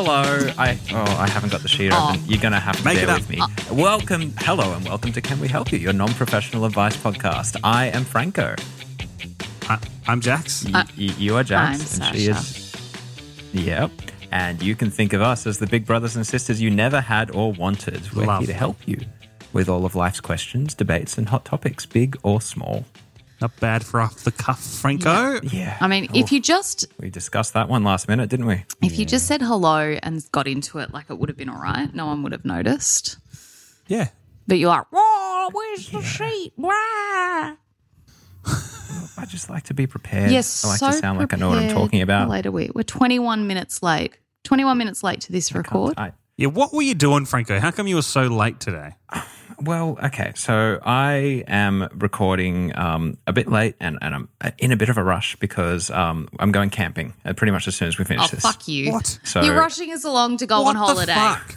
Hello, I oh I haven't got the sheet open. You're gonna have to bear with me. Welcome, hello, and welcome to Can We Help You, your non-professional advice podcast. I am Franco. I, I'm Jax. Y- y- you are Jax, I'm and she is. Yep. And you can think of us as the big brothers and sisters you never had or wanted. We're Love. here to help you with all of life's questions, debates, and hot topics, big or small. Not bad for off the cuff, Franco. Yeah. I mean, if oh, you just we discussed that one last minute, didn't we? if you just said hello and got into it, like it would have been all right. No one would have noticed. Yeah. But you're like, whoa, where's the sheet? Wah. I just like to be prepared. Yes, I like so to sound like I know what I'm prepared. talking about. How late are we? We're 21 minutes late. 21 minutes late to this record. I- Yeah. What were you doing, Franco? How come you were so late today? Well, okay. So I am recording um, a bit late and, and I'm in a bit of a rush because um, I'm going camping uh, pretty much as soon as we finish Oh, this. fuck you. What? So You're rushing us along to go what on holiday. the fuck?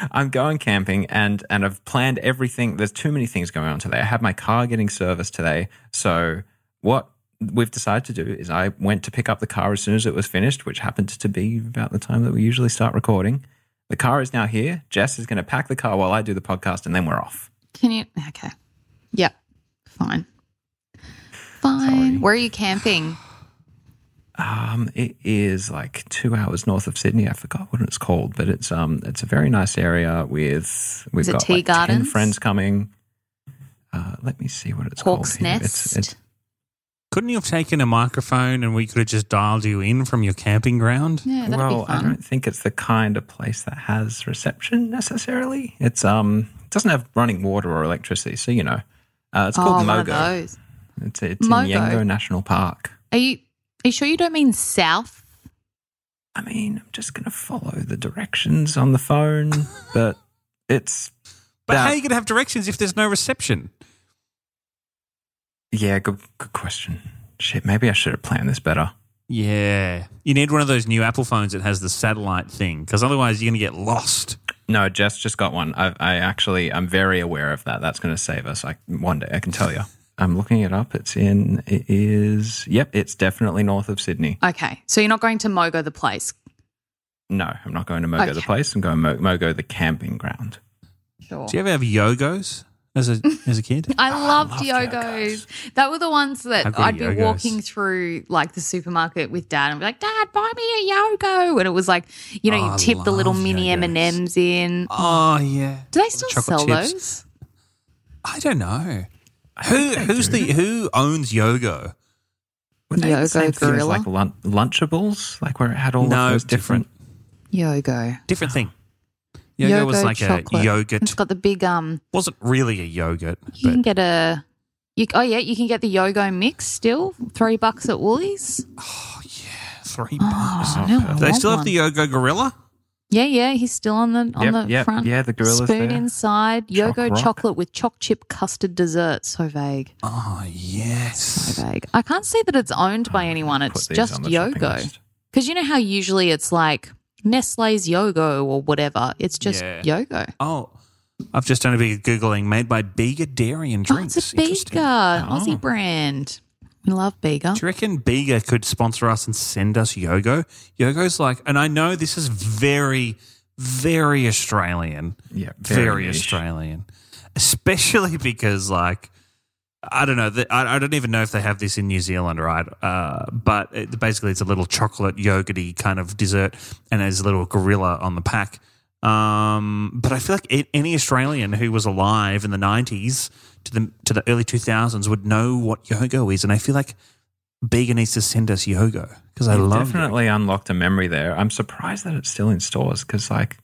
I'm going camping and, and I've planned everything. There's too many things going on today. I have my car getting serviced today. So what we've decided to do is I went to pick up the car as soon as it was finished, which happened to be about the time that we usually start recording. The car is now here. Jess is going to pack the car while I do the podcast and then we're off. Can you? Okay. Yep. Fine. Fine. Sorry. Where are you camping? Um, it is like two hours north of Sydney. I forgot what it's called, but it's um, it's a very nice area with we've got Tea like ten friends coming. Uh, let me see what it's Hawk's called. here. Nest? It's, it's Couldn't you have taken a microphone and we could have just dialed you in from your camping ground? Yeah, that'd well, be I don't think it's the kind of place that has reception necessarily. It's um, it doesn't have running water or electricity, so you know, uh, it's oh, called one of Mogo. those. It's it's Mogo. in Yengo National Park. Are you? Are you sure you don't mean south? I mean, I'm just gonna follow the directions on the phone, but it's But that- how are you going to have directions if there's no reception? Yeah, good good question. Shit, maybe I should have planned this better. Yeah. You need one of those new Apple phones that has the satellite thing because otherwise you're going to get lost. No, Jess just got one. I, I actually, I'm very aware of that. That's going to save us. Like one day, I can tell you. I'm looking it up. It's in. It is. Yep, it's definitely north of Sydney. Okay, so you're not going to Mogo the place. No, I'm not going to Mogo the place. I'm going Mo- Mogo the camping ground. Sure. Do you ever have yogos as a as a kid? Oh, I loved loved yogos. That were the ones that I've got I'd be Yogos. walking through like the supermarket with dad and be like, Dad, buy me a yogo. And it was like, you know, Oh, you tip the little mini M and M's in. Oh yeah. Do they still Chocolate sell chips. those? I don't know. Who who's the who owns Yogo? Were they the Yogo same thing as Gorilla? like lun- Lunchables, like where it had all No, of those different. Yogo. Different thing. Yogo, was like chocolate. a yogurt. It's got the big um. wasn't really a yogurt, You can get a. You, oh yeah, you can get the Yogo mix still, three bucks at Woolies. three Oh, bucks. no, I Do they want still have one. the Yogo Gorilla? Yeah, yeah, he's still on the on Yep, the yep, front. yeah, the gorilla's spoon there. inside. Choc Yogo rock. chocolate with choc chip custard dessert. So vague, Oh yes. so vague. I can't see that it's owned by anyone. It's just on the Yogo. Because you know how usually it's like Nestle's Yogo or whatever. It's just Yeah. Yogo. Oh, I've just done a bit of googling. Made by Bega Dairy and Oh, Drinks. it's a Interesting. Bega, Oh. Aussie brand. We love Bega. Do you reckon Bega could sponsor us and send us Yogo? Yogo's like, and I know this is very, very Australian. Yeah, very, very niche. Australian, especially because like. I don't know. the- I, I don't even know if they have this in New Zealand, right? Uh, but it, basically, it's a little chocolate yogurty kind of dessert, and there's a little gorilla on the pack. Um, but I feel like a- any Australian who was alive in the '90s to the to the early 2000s would know what yogo is, and I feel like Bega needs to send us yogo because I love definitely unlocked a memory there. I'm surprised that it's still in stores because, like,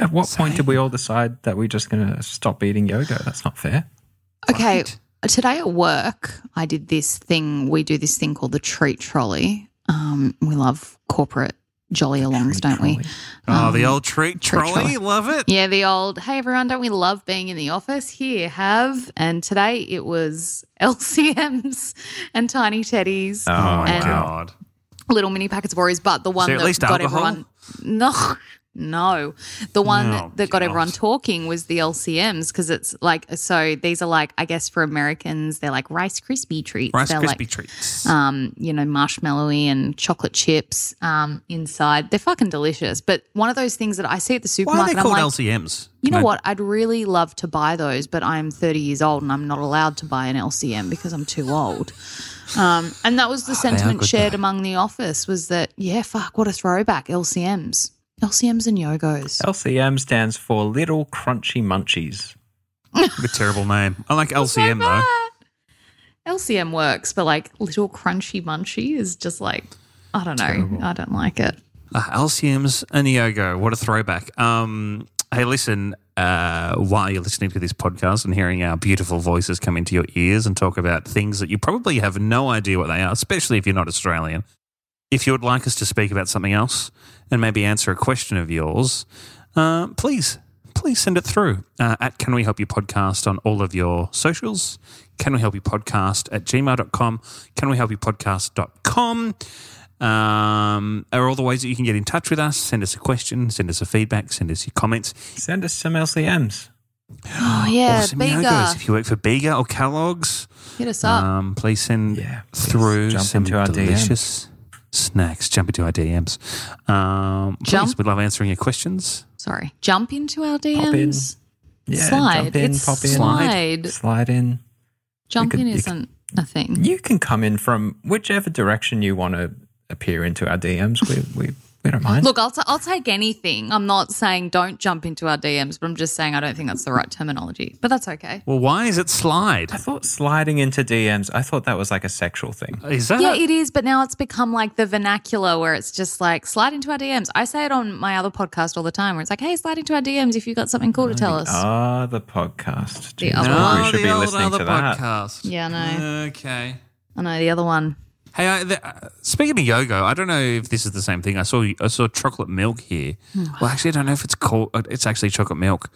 at what point did we all decide that we're just going to stop eating yoga? That's not fair. Okay. Right. Today at work, I did this thing. We do this thing called the treat trolley. Um, we love corporate jolly alongs, don't we? Trolley. Oh, the Um, old treat treat trolley, trolley. love it. Yeah, the old, hey everyone, don't we love being in the office? Here, have. And today it was LCMs and tiny teddies Oh, Oh my and god! little mini packets of Oreos, but the one that got alcohol? everyone. No. No, the one No, that got everyone talking was the LCMs because it's like so. These are like I guess for Americans, they're like Rice Krispie treats. Rice they're Krispie like, treats. um, you know, marshmallowy and chocolate chips um, inside. They're fucking delicious. But one of those things that I see at the supermarket. Why are they I'm called like, LCMs? you know what? I'd really love to buy those, but I'm 30 years old and I'm not allowed to buy an LCM because I'm too old. Um, and that was the Oh, sentiment shared though. among the office was that, yeah, fuck, what a throwback. LCMs. LCMs and Yogos. LCM stands for Little Crunchy Munchies. What a terrible name. I like LCM though. LCM works, but like little crunchy Munchie is just like, I don't know. I don't like it. Uh, LCMs and Yogo. What a throwback. Um, hey, listen, uh, while you're listening to this podcast and hearing our beautiful voices come into your ears and talk about things that you probably have no idea what they are, especially if you're not Australian, if you would like us to speak about something else and maybe answer a question of yours, uh, please, please send it through uh, at Can We Help You Podcast on all of your socials. Can We Help You Podcast at gmail.com. Can We Help You Podcast.com um, are all the ways that you can get in touch with us. Send us a question, send us a feedback, send us your comments. Send us some LCMs. Oh, yeah. or some Bega. If you work for Bega or Kellogg's, Hit us up. um, please send Yeah, please through jump some into our DMs. delicious snacks. Jump into our DMs. Um, please, Jump. we love answering your questions. Sorry. Jump into our in. DMs. Yeah, slide. jump in, it's pop in. slide. Slide in. Jump could- in isn't a thing. You can come in from whichever direction you want to appear into our DMs. We, we, we don't mind. Look, I'll, t- I'll take anything. I'm not saying don't jump into our DMs, but I'm just saying I don't think that's the right terminology. But that's okay. Well, why is it slide? I thought sliding into DMs, I thought that was like a sexual thing. Is that Yeah, it is, but now it's become like the vernacular where it's just like slide into our DMs. I say it on my other podcast all the time where it's like, hey, slide into our DMs if you've got something cool to tell us. Ah, the podcast. The Jeez, other well, one. We should the be old listening other to that. podcast. Yeah, I know. Okay. I know the other one. Hey, I, the, uh, speaking of Yogo, I don't know if this is the same thing. I saw I saw chocolate milk here. Hmm. well, actually, I don't know if it's called. uh, It's actually chocolate milk.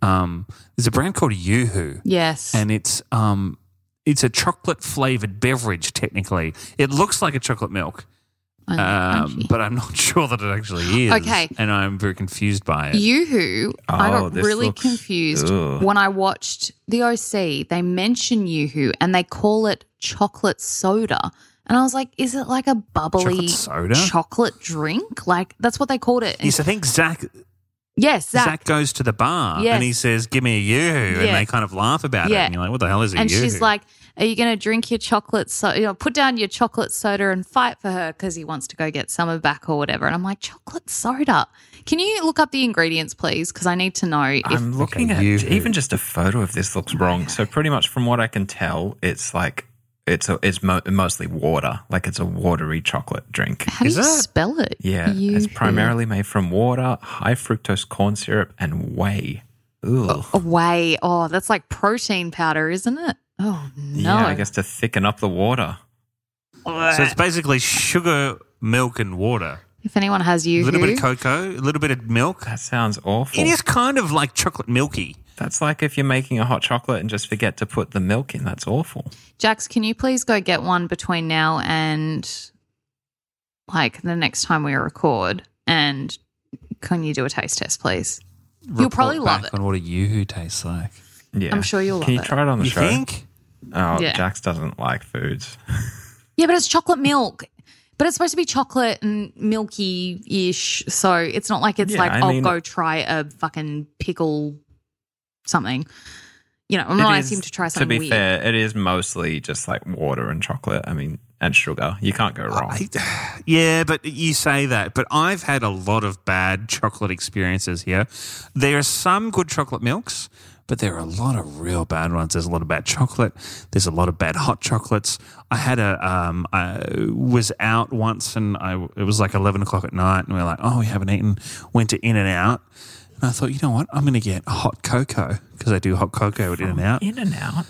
Um, there's a brand called YooHoo, Yes. and it's um, it's a chocolate flavored beverage. Technically, it looks like a chocolate milk, um, but I'm not sure that it actually is. Okay. and I'm very confused by it. Yoo-hoo, I Oh, got really looks- confused Ugh. when I watched the OC. They mention Yoo-hoo and they call it chocolate soda. And I was like, is it like a bubbly Chocolate soda? chocolate drink? Like, that's what they called it. And- yes, I think Zach yes, Zach. Zach. goes to the bar Yes. and he says, "Give me a yoo," and Yeah. they kind of laugh about it. Yeah. And you're like, "What the hell is a And yoo?" she's like, are you going to drink your chocolate soda? You know, put down your chocolate soda and fight for her because he wants to go get summer back or whatever. And I'm like, chocolate soda. Can you look up the ingredients, please? Because I need to know if I'm looking Okay, at you- even just a photo of this looks wrong. So pretty much from what I can tell, it's like it's a, it's mo- mostly water, like it's a watery chocolate drink. how do you it? spell it? Yeah, it's Yoo-hoo. primarily made from water, high fructose corn syrup, and whey. Ooh. Oh, Away. Oh, that's like protein powder, isn't it? Oh no. Yeah, I guess to thicken up the water. So it's basically sugar milk and water. If anyone has you, A little bit of cocoa, a little bit of milk. That sounds awful. It is kind of like chocolate milky. That's like if you're making a hot chocolate and just forget to put the milk in. That's awful. Jax, can you please go get one between now and like the next time we record? And can you do a taste test, please? You'll probably Report love it. On what a yoo-hoo tastes like. Yeah, I'm sure you'll love it. Can you it. try it on the You show? think? Oh, Yeah. Jax doesn't like foods. Yeah, but it's chocolate milk. But it's supposed to be chocolate and milky ish. So it's not like it's Yeah, like, I I'll mean- go try a fucking pickle something. You know, I'm It not asking him to try something. To be weird. fair, it is mostly just like water and chocolate. I mean, and sugar. You can't go wrong. I- yeah, but you say that, but I've had a lot of bad chocolate experiences here. There are some good chocolate milks, but there are a lot of real bad ones. There's a lot of bad chocolate. There's a lot of bad hot chocolates. I had a, um, I was out once and I, it was like 11 o'clock at night and we are like, oh, we haven't eaten. Went to In and Out. And I thought, you know what? I'm going to get hot cocoa because I do hot cocoa at In and Out. In and out.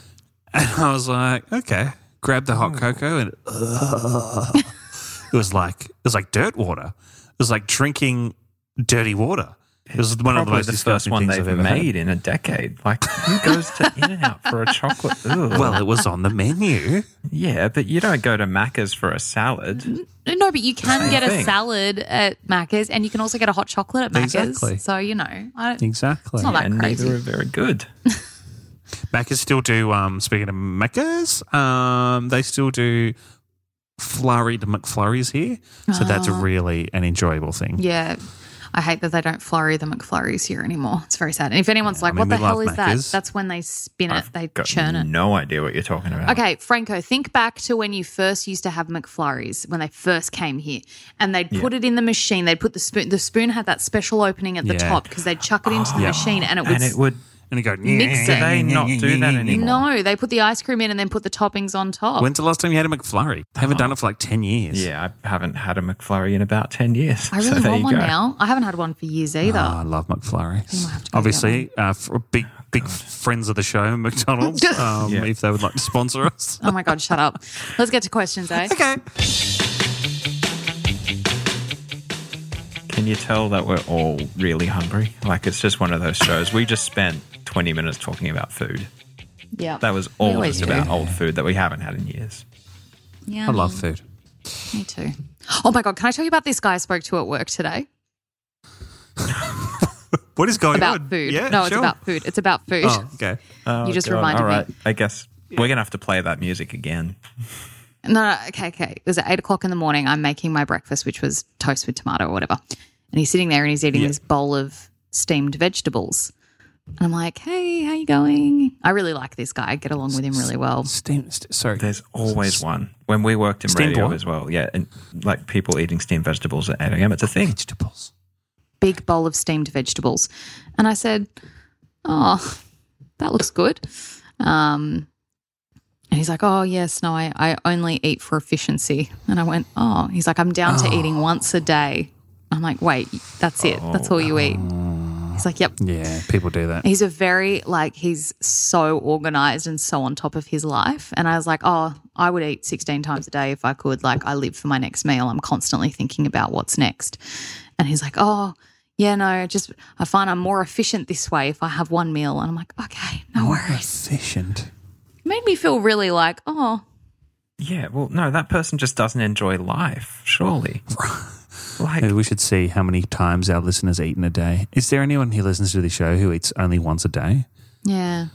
And I was like, okay, grab the Oh. hot cocoa, and it was like it was like dirt water. It was like drinking dirty water. It was one of the most the first disgusting one things they've I've ever made had. in a decade. Like, who goes to In and Out for a chocolate? Ugh. Well, it was on the menu. yeah, but you don't go to Macca's for a salad. No, but you can Same get a salad at Macca's and you can also get a hot chocolate at Macca's. Exactly. So, you know, I don't, Exactly. It's not that and crazy. neither are very good. Macca's still do. Um, speaking of Macca's, um, they still do flurried McFlurries here, so that's really an enjoyable thing. Ah. yeah. I hate that they don't flurry the McFlurries here anymore. It's very sad. And if anyone's like, I mean, what the hell is that? That's when they spin it, they Got churn it. no idea what you're talking about. Okay, Franco, think back to when you first used to have McFlurries when they first came here, and they'd put it in the machine. They'd put the spoon. The spoon had that special opening at the Yeah. top because they'd chuck it into the machine, and it would. And it would. And you go, Mix Do it. they not do that anymore? no, they put the ice cream in and then put the toppings on top. When's the last time you had a McFlurry? They haven't done it for like ten years. Yeah, I haven't had a McFlurry in about 10 years. I so really there want you one go. now. I haven't had one for years either. Oh, I love McFlurries. might have go Obviously, uh, for big big friends of the show, McDonald's. Um, Yeah. If they would like to sponsor us. oh my god, shut up. Let's get to questions, eh? okay. Can you tell that we're all really hungry? Like it's just one of those shows. We just spent 20 minutes talking about food. Yeah, That was all always just do. about old food that we haven't had in years. yeah. I love food. Me too. Oh my god, can I tell you about this guy I spoke to at work today? What is going About on? food. Yeah, no, it's about food. It's about food. Oh, okay. Oh, You just God. reminded All me. I guess we're going to have to play that music again. No, no, okay, okay. It was at eight o'clock in the morning. I'm making my breakfast, which was toast with tomato or whatever. And he's sitting there and he's eating this bowl of steamed vegetables. And I'm like, hey, how you going? I really like this guy. I get along with him really well. Steam, st- sorry. There's always one. When we worked in Steamed radio what? as well, yeah, and like people eating steamed vegetables at 8 a.m. It's a thing. Vegetables. Big bowl of steamed vegetables. And I said, oh, that looks good. Um, and he's like, oh, yes, no, I, I only eat for efficiency. And I went, oh, he's like, I'm down to eating once a day. I'm like, wait, that's it. That's all you eat. He's like, yep. Yeah, people do that. He's a very, like, he's so organized and so on top of his life. And I was like, oh, I would eat 16 times a day if I could. Like, I live for my next meal. I'm constantly thinking about what's next. And he's like, oh, yeah, no, just, I find I'm more efficient this way if I have one meal. And I'm like, okay, no worries. Efficient. It made me feel really like, oh, Yeah, well, no, that person just doesn't enjoy life, surely. like, Maybe we should see how many times our listeners eat in a day. Is there anyone who listens to the show who eats only once a day? yeah.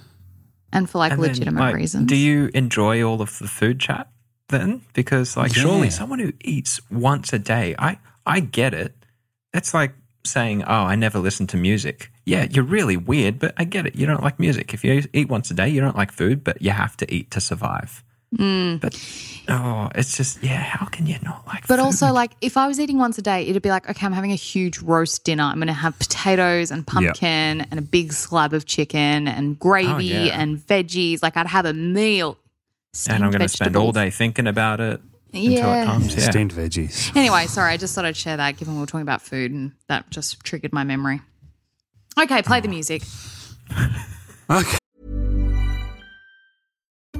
And for like and then, legitimate like, reasons. Do you enjoy all of the food chat then? Because, like, surely someone who eats once a day, I, I get it. It's like saying, oh, I never listen to music. Yeah, you're really weird, but I get it. You don't like music. If you eat once a day, you don't like food, but you have to eat to survive. Mm. But, oh, it's just, yeah, how can you not like But food? also, like, if I was eating once a day, it'd be like, okay, I'm having a huge roast dinner. I'm going to have potatoes and pumpkin and a big slab of chicken and gravy Oh, yeah. and veggies. Like, I'd have a meal. and I'm going to spend all day thinking about it until Yeah. it comes. Yeah. Steamed veggies. Anyway, sorry, I just thought I'd share that given we were talking about food and that just triggered my memory. Okay, play the music. Okay.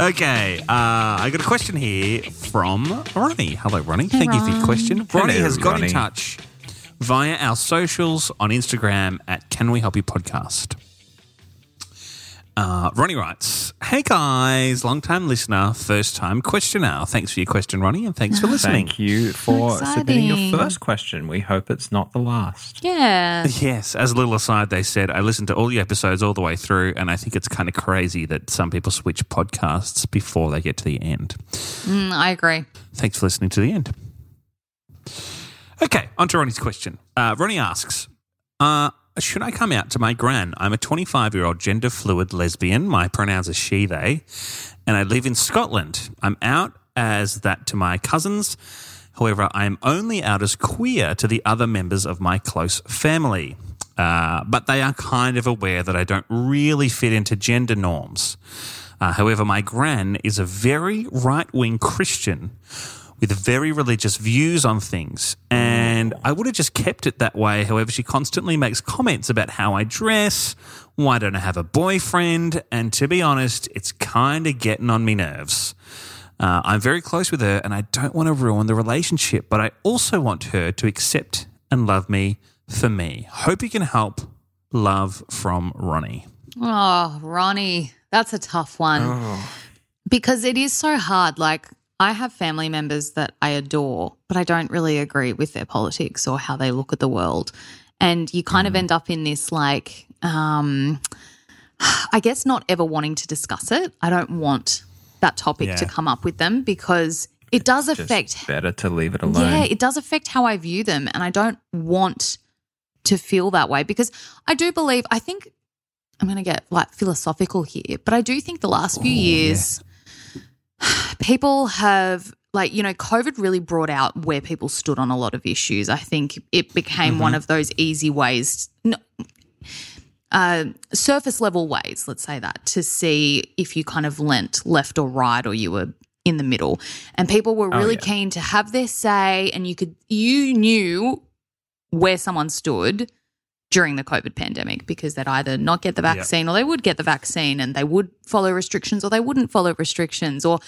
Okay, uh, I got a question here from Ronnie. Hello, Ronnie. Thank you for your question. Ronnie Hello, has got in touch via our socials on Instagram at Can We Help You Podcast. Uh, Ronnie writes, Hey guys, long time listener, first time questioner. Thanks for your question, Ronnie, and thanks for listening. Thank you for submitting your first question. We hope it's not the last. Yeah. Yes, as a little aside, they said, I listened to all the episodes all the way through, and I think it's kind of crazy that some people switch podcasts before they get to the end. Mm, I agree. Thanks for listening to the end. Okay, on to Ronnie's question. Uh, Ronnie asks, uh, should I come out to my gran? I'm a 25 year old gender fluid lesbian. My pronouns are she, they, and I live in Scotland. I'm out as that to my cousins. However, I am only out as queer to the other members of my close family. Uh, but they are kind of aware that I don't really fit into gender norms. Uh, however, my gran is a very right wing Christian with very religious views on things. And I would have just kept it that way. However, she constantly makes comments about how I dress, why don't I have a boyfriend? And to be honest, it's kind of getting on me nerves. Uh, I'm very close with her and I don't want to ruin the relationship, but I also want her to accept and love me for me. Hope you can help. Love from Ronnie. Oh, Ronnie, that's a tough one. Because it is so hard. Like, I have family members that I adore, but I don't really agree with their politics or how they look at the world. And you kind of end up in this, like, um, I guess not ever wanting to discuss it. I don't want that topic to come up with them because it does Just affect better to leave it alone. yeah, it does affect how I view them. And I don't want to feel that way because I do believe, I think I'm going to get like philosophical here, but I do think the last few years, people have, like, you know, COVID really brought out where people stood on a lot of issues. I think it became one of those easy ways. No, uh, surface level ways, let's say that, to see if you kind of leant left or right or you were in the middle. And people were really yeah. keen to have their say, and you could, you knew where someone stood during the COVID pandemic because they'd either not get the vaccine or they would get the vaccine and they would follow restrictions or they wouldn't follow restrictions or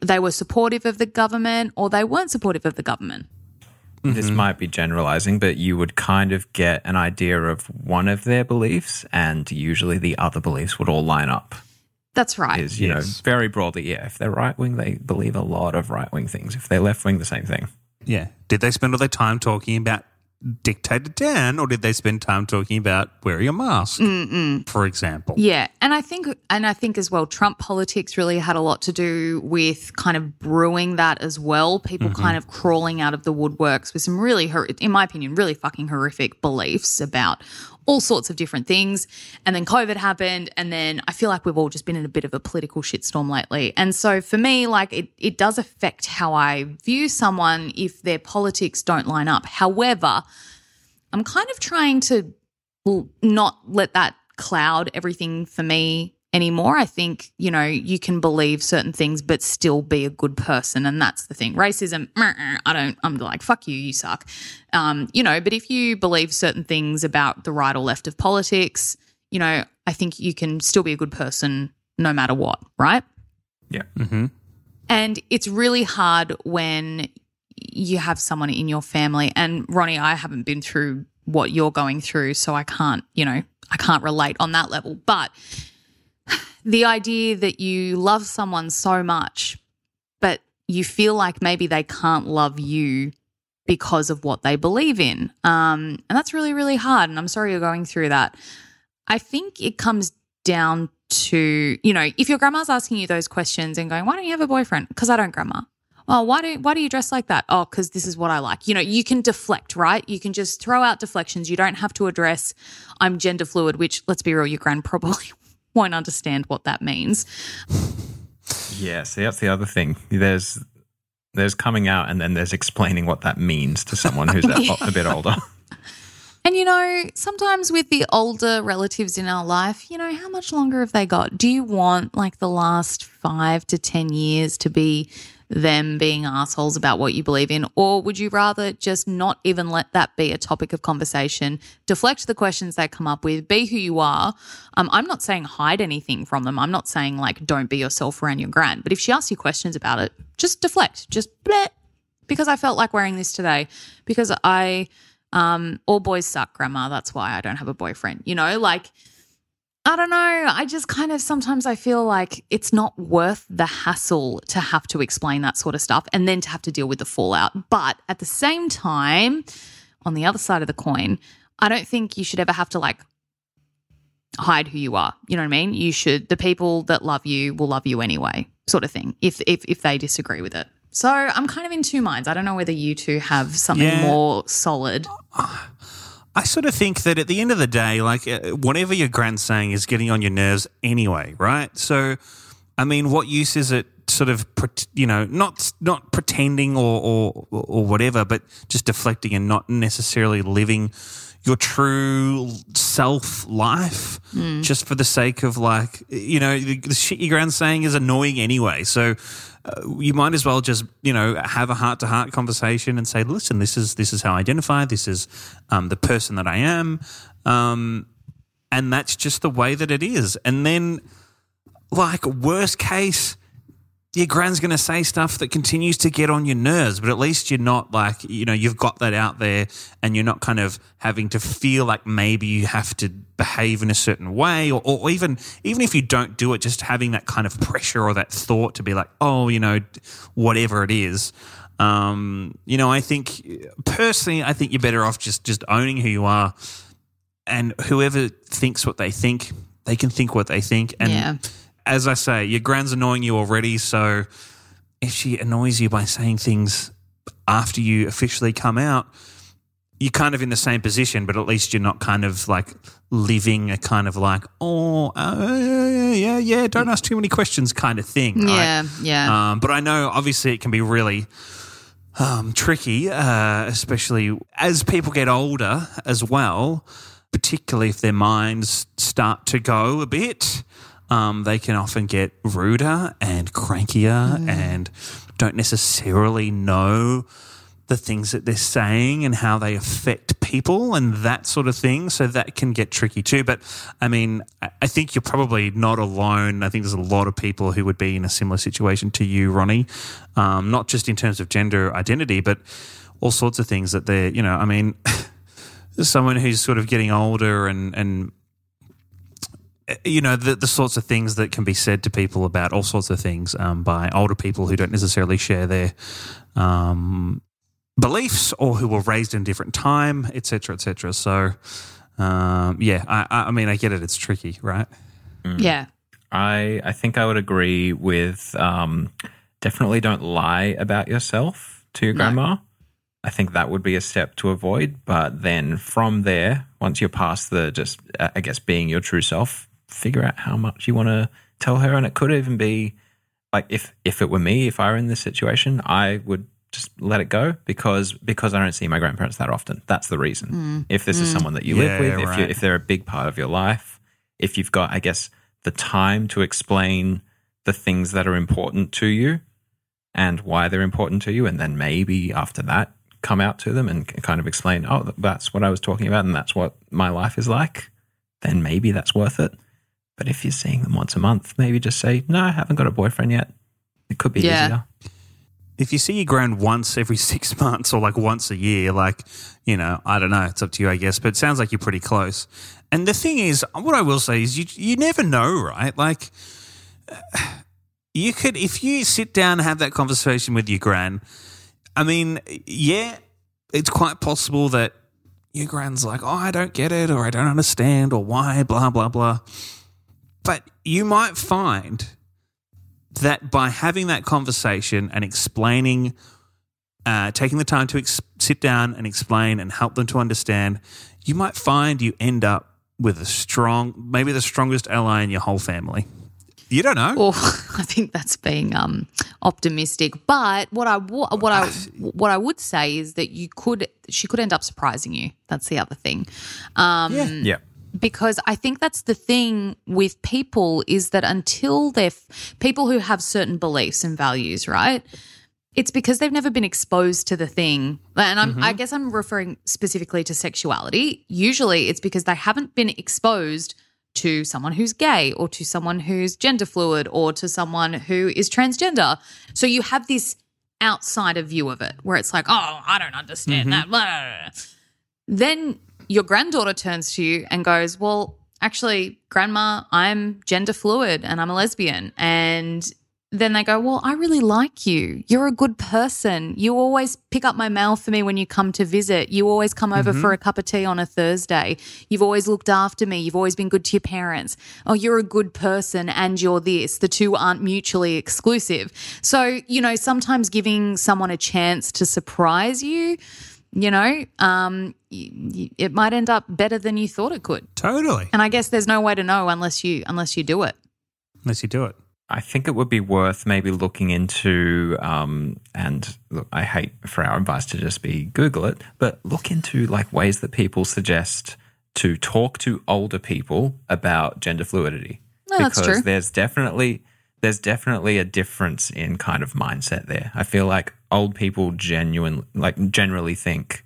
they were supportive of the government or they weren't supportive of the government. This Mm-hmm. might be generalizing, but you would kind of get an idea of one of their beliefs, and usually the other beliefs would all line up. That's right. Is you Yes. know very broadly, yeah. If they're right wing, they believe a lot of right wing things. If they're left wing, the same thing. Yeah. Did they spend all their time talking about Dictator Dan, or did they spend time talking about wearing a mask, for example? Yeah, and I think and I think as well Trump politics really had a lot to do with kind of brewing that as well. People mm-hmm. kind of crawling out of the woodworks with some really in my opinion really fucking horrific beliefs about all sorts of different things. And then COVID happened and then I feel like we've all just been in a bit of a political shitstorm lately. And so for me like it it does affect how I view someone if their politics don't line up. However, I'm kind of trying to not let that cloud everything for me anymore. I think, you know, you can believe certain things but still be a good person. And that's the thing. Racism, I don't, I'm like, fuck you, you suck. Um, you know, but if you believe certain things about the right or left of politics, you know, I think you can still be a good person no matter what, right? Yeah. Mm-hmm. And it's really hard when you have someone in your family. And Ronnie, I haven't been through what you're going through, so I can't, you know, I can't relate on that level. But the idea that you love someone so much, but you feel like maybe they can't love you because of what they believe in. Um, and that's really, really hard. And I'm sorry you're going through that. I think it comes down to, you know, if your grandma's asking you those questions and going, why don't you have a boyfriend? Because I don't, grandma. Oh, why do why do you dress like that? Oh, because this is what I like. You know, you can deflect, right? You can just throw out deflections. You don't have to address I'm gender fluid, which let's be real, your grand probably won't understand what that means. Yeah, see, that's the other thing. There's there's coming out, and then there's explaining what that means to someone who's a, a bit older. And you know, sometimes with the older relatives in our life, you know, how much longer have they got? Do you want like the last five to 10 years to be them being assholes about what you believe in? Or would you rather just not even let that be a topic of conversation, deflect the questions they come up with, be who you are? Um, I'm not saying hide anything from them. I'm not saying like don't be yourself around your grand. But if she asks you questions about it, just deflect, just bleh, because I felt like wearing this today, because I um, all boys suck, grandma. That's why I don't have a boyfriend. You know, like, I don't know. I just kind of sometimes I feel like it's not worth the hassle to have to explain that sort of stuff and then to have to deal with the fallout. But at the same time, on the other side of the coin, I don't think you should ever have to like hide who you are. You know what I mean? You should the people that love you will love you anyway, sort of thing. If if if they disagree with it. So I'm kind of in two minds. I don't know whether you two have something Yeah. more solid. I sort of think that at the end of the day, like uh, whatever your grand's saying is getting on your nerves anyway, right? So, I mean, what use is it sort of, you know, not not pretending or, or or whatever, but just deflecting and not necessarily living your true self life just for the sake of like, you know, the, the shit your grand's saying is annoying anyway. So, uh, you might as well just you know have a heart to heart conversation and say, listen, this is this is how I identify. This is um, the person that I am, um, and that's just the way that it is. And then, like worst case, your grand's going to say stuff that continues to get on your nerves, but at least you're not like, you know, you've got that out there and you're not kind of having to feel like maybe you have to behave in a certain way or, or even, even if you don't do it, just having that kind of pressure or that thought to be like, oh, you know, whatever it is. Um, you know, I think personally, I think you're better off just, just owning who you are and whoever thinks what they think, they can think what they think. And, Yeah. As I say, your grand's annoying you already. So if she annoys you by saying things after you officially come out, you're kind of in the same position, but at least you're not kind of like living a kind of like, oh, uh, yeah, yeah, yeah, don't ask too many questions kind of thing. right? Yeah, yeah. Um, but I know obviously it can be really um, tricky, uh, especially as people get older as well, particularly if their minds start to go a bit. Um, they can often get ruder and crankier and don't necessarily know the things that they're saying and how they affect people and that sort of thing. So that can get tricky too. But I mean, I- I think you're probably not alone. I think there's a lot of people who would be in a similar situation to you, Ronnie, um, not just in terms of gender identity, but all sorts of things that they're, you know, I mean, someone who's sort of getting older and, and, you know the the sorts of things that can be said to people about all sorts of things um, by older people who don't necessarily share their um, beliefs or who were raised in a different time, etc., etc. So, um, yeah, I, I I mean, I get it; it's tricky, right? yeah. I I think I would agree with um, definitely don't lie about yourself to your grandma. I think that would be a step to avoid. But then from there, once you're past the just uh, I guess being your true self, figure out how much you want to tell her, and it could even be like if if it were me, if I were in this situation, I would just let it go because because I don't see my grandparents that often. That's the reason. Hmm. If this is hmm. someone that you Yeah, live with, if you if they're a big part of your life, if you've got, I guess, the time to explain the things that are important to you and why they're important to you, and then maybe after that, come out to them and kind of explain, oh, that's what I was talking about, and that's what my life is like, then maybe that's worth it. But if you're seeing them once a month, maybe just say, no, I haven't got a boyfriend yet. It could be Yeah. easier. If you see your grand once every six months or like once a year, like you know, I don't know, it's up to you, I guess. But it sounds like you're pretty close. And the thing is, what I will say is, you you never know, right? Like, you could if you sit down and have that conversation with your gran. I mean, yeah, it's quite possible that your gran's like, "Oh, I don't get it," or "I don't understand," or "Why?" Blah blah blah. But you might find that by having that conversation and explaining, uh, taking the time to ex- sit down and explain and help them to understand, you might find you end up with a strong, maybe the strongest ally in your whole family. You don't know. Or I think that's being um, optimistic. But what I what I what I would say is that you could she could end up surprising you. That's the other thing. Um, Yeah. Yeah. Because I think that's the thing with people is that until they're f- people who have certain beliefs and values, right? It's because they've never been exposed to the thing. And I'm, I mm-hmm. guess I'm referring specifically to sexuality. Usually it's because they haven't been exposed to someone who's gay or to someone who's gender fluid or to someone who is transgender. So you have this outsider view of it where it's like, oh, I don't understand mm-hmm. that. Blah, blah, blah. Then your granddaughter turns to you and goes, Well, actually, grandma, I'm gender fluid and I'm a lesbian. And then they go, Well, I really like you. You're a good person. You always pick up my mail for me when you come to visit. You always come over for mm-hmm. a cup of tea on a Thursday. You've always looked after me. You've always been good to your parents. Oh, you're a good person and you're this. The two aren't mutually exclusive. So, you know, sometimes giving someone a chance to surprise you you know, um, y- y- it might end up better than you thought it could. Totally. And I guess there's no way to know unless you unless you do it. Unless you do it. I think it would be worth maybe looking into, um, and look, I hate for our advice to just be Google it, but look into like ways that people suggest to talk to older people about gender fluidity. No, that's because true. there's definitely there's definitely a difference in kind of mindset there. I feel like old people genuine like generally think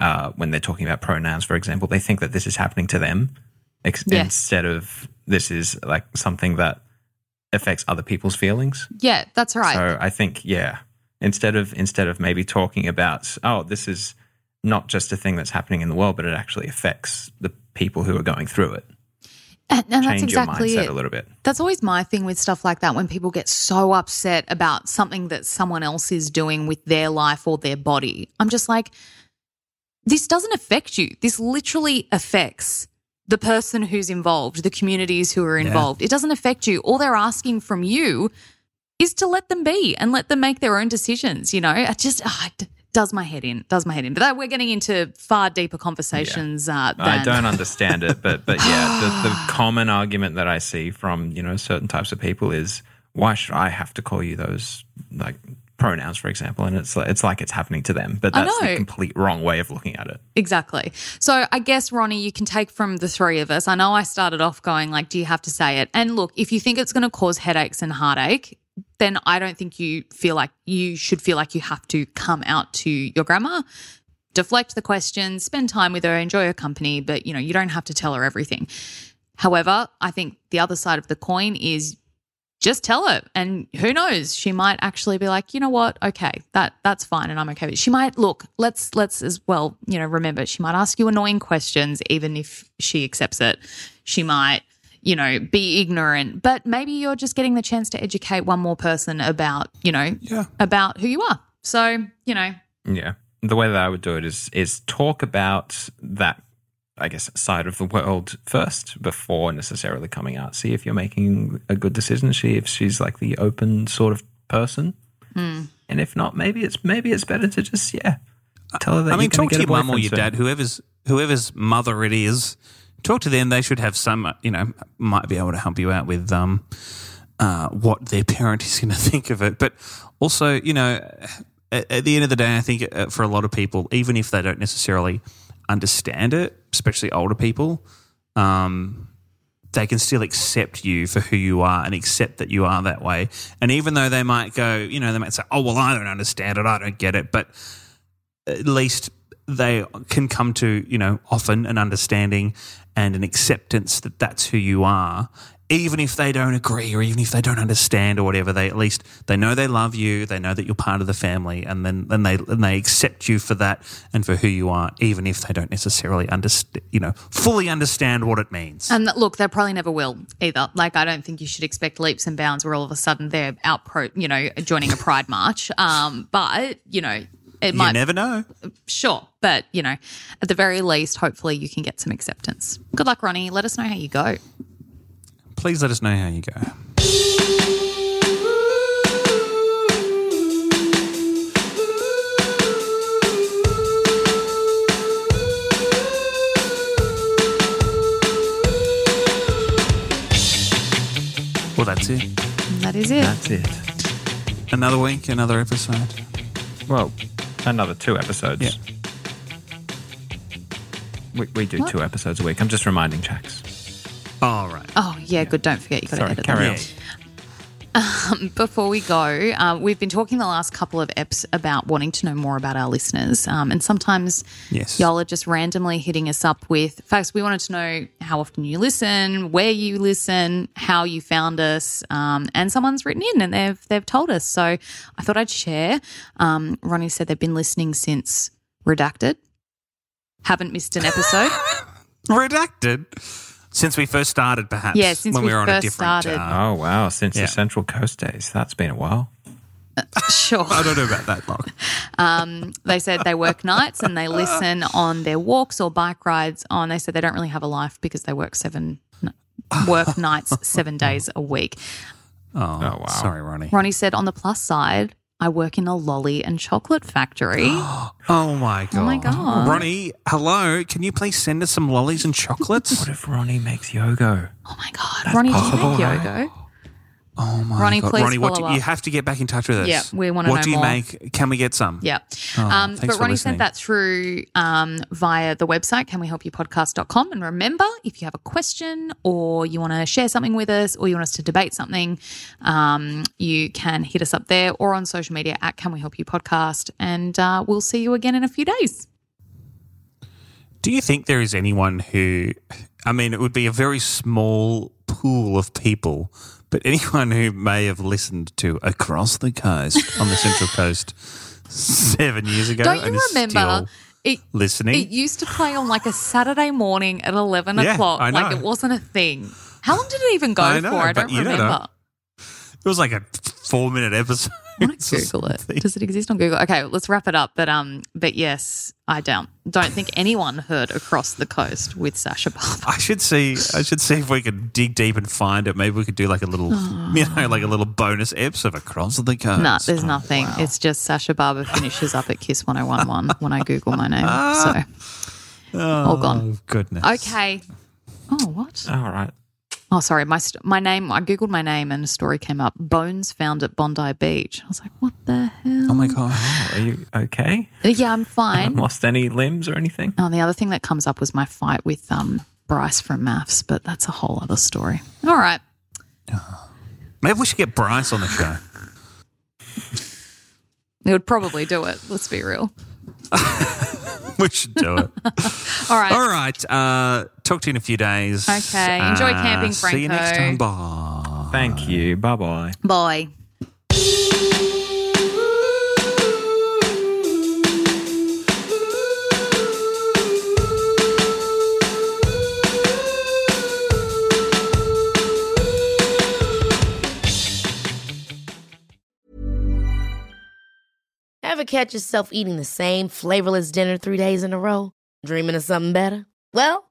uh, when they're talking about pronouns, for example, they think that this is happening to them ex- Yes. instead of this is like something that affects other people's feelings. Yeah, that's right. So I think yeah, instead of instead of maybe talking about oh this is not just a thing that's happening in the world, but it actually affects the people who are going through it. And, and that's exactly it. a little bit. That's always my thing with stuff like that when people get so upset about something that someone else is doing with their life or their body. I'm just like, this doesn't affect you. This literally affects the person who's involved, the communities who are involved. It doesn't affect you. All they're asking from you is to let them be and let them make their own decisions. You know, I just ah, it does my head in, does my head in. But that, we're getting into far deeper conversations. Uh, than, I don't understand it, but but yeah, the, the common argument that I see from you know certain types of people is why should I have to call you those like pronouns, for example? And it's like, it's like it's happening to them, but that's the complete wrong way of looking at it. Exactly. So I guess Ronnie, you can take from the three of us. I know I started off going like, do you have to say it? And look, if you think it's going to cause headaches and heartache, then I don't think you feel like you should feel like you have to come out to your grandma. Deflect the questions, spend time with her, enjoy her company, but you know, you don't have to tell her everything. However, I think the other side of the coin is just tell her and who knows she might actually be like you know what okay that that's fine and i'm okay with it. she might look let's let's as well you know remember she might ask you annoying questions even if she accepts it she might you know be ignorant but maybe you're just getting the chance to educate one more person about you know Yeah. about who you are so you know Yeah. The way that I would do it is is talk about that I guess side of the world first before necessarily coming out. See if you're making a good decision. See if she's like the open sort of person. Hmm. And if not, maybe it's maybe it's better to just yeah tell her that. I mean, you're gonna talk to your a mum or your dad, whoever's whoever's mother it is. Talk to them. They should have some, uh, you know, might be able to help you out with um, uh, what their parent is going to think of it. But also, you know, at, at the end of the day, I think uh, for a lot of people, even if they don't necessarily understand it, especially older people, um, they can still accept you for who you are and accept that you are that way. And even though they might go, you know, they might say, "Oh, well, I don't understand it. I don't get it," but at least they can come to you know often an understanding and an acceptance that that's who you are even if they don't agree or even if they don't understand or whatever, they at least they know they love you, they know that you're part of the family, and then then they and they accept you for that and for who you are, even if they don't necessarily understand, you know, fully understand what it means. And look, they probably never will either. Like, I don't think you should expect leaps and bounds where all of a sudden they're out pro, you know, joining a pride march. Um, but you know, it you might never know. sure, but you know, at the very least, hopefully you can get some acceptance. Good luck, Ronnie. Let us know how you go. Please let us know how you go. Well, that's it. That is it. That's it. Another week, another episode. Well, another two episodes. Yeah. We, we do two episodes a week. I'm just reminding Jax. All right. Oh yeah, good. Don't forget you've got to Sorry, edit carry them. On. Before we go, um, we've been talking the last couple of eps about wanting to know more about our listeners, um, and sometimes Yes. y'all are just randomly hitting us up with facts. We wanted to know how often you listen, where you listen, how you found us, um, and someone's written in and they've they've told us. So I thought I'd share. Um, Ronnie said they've been listening since Redacted. Haven't missed an episode. Redacted. Since we first started, perhaps. Yeah, since when we we were on a first different. started. Uh, Oh, wow. Since Yeah. the Central Coast days. That's been a while. sure. I don't know about that long. Um, they said they work nights and they listen on their walks or bike rides. On they said they don't really have a life because they work seven work nights seven days a week. Oh, wow. Sorry, Ronnie. Ronnie said on the plus side, I work in a lolly and chocolate factory. Oh, oh my god. Oh my God. Ronnie, hello. Can you please send us some lollies and chocolates? What if Ronnie makes YoGo? oh my god, Ronnie, do you make right? YoGo? Oh my Ronnie, god. please Ronnie, what do, follow you have to get back in touch with us. Yeah, we wanna What know do you more. make? Can we get some? Yeah. Oh, um, thanks but for Ronnie listening. sent that through um, via the website, canwehelpyoupodcast.com. And remember, if you have a question or you want to share something with us or you want us to debate something, um, you can hit us up there or on social media at Can We Help You Podcast. And uh, we'll see you again in a few days. Do you think there is anyone who, I mean, it would be a very small pool of people, but anyone who may have listened to Across the Coast on the Central Coast seven years ago Don't you remember? It, listening? it used to play on like a Saturday morning at 11 Yeah, o'clock. I Like it wasn't a thing. How long did it even go I know, for? I don't don't remember. know. It was like a four minute episode. I want to Google it. Does it exist on Google? Okay, let's wrap it up. But um, but yes, I don't don't think anyone heard across the coast with Sasha Barber. I should see. I should see if we could dig deep and find it. Maybe we could do like a little, you know, like a little bonus episode of across the coast. No, there's nothing. It's just Sasha Barber finishes up at KIIS 1011 when I Google my name. So all gone. Oh goodness. Okay. Oh, what? All right. Oh, sorry. My st- my name. I googled my name and a story came up. Bones found at Bondi Beach. I was like, what the hell? Oh my god. Are you okay? Yeah, I'm Haven't fine. lost any limbs or anything? Oh, and the other thing that comes up was my fight with um Bryce from Maths, but that's a whole other story. All right. Maybe we should get Bryce on the show. It would probably do it. Let's be real. we should do it. All right. All right. Uh, talk to you in a few days. Okay. Enjoy Uh, camping, See you next time. Bye. Thank you. Bye bye. Bye. Ever catch yourself eating the same flavorless dinner three days in a row? Dreaming of something better? Well,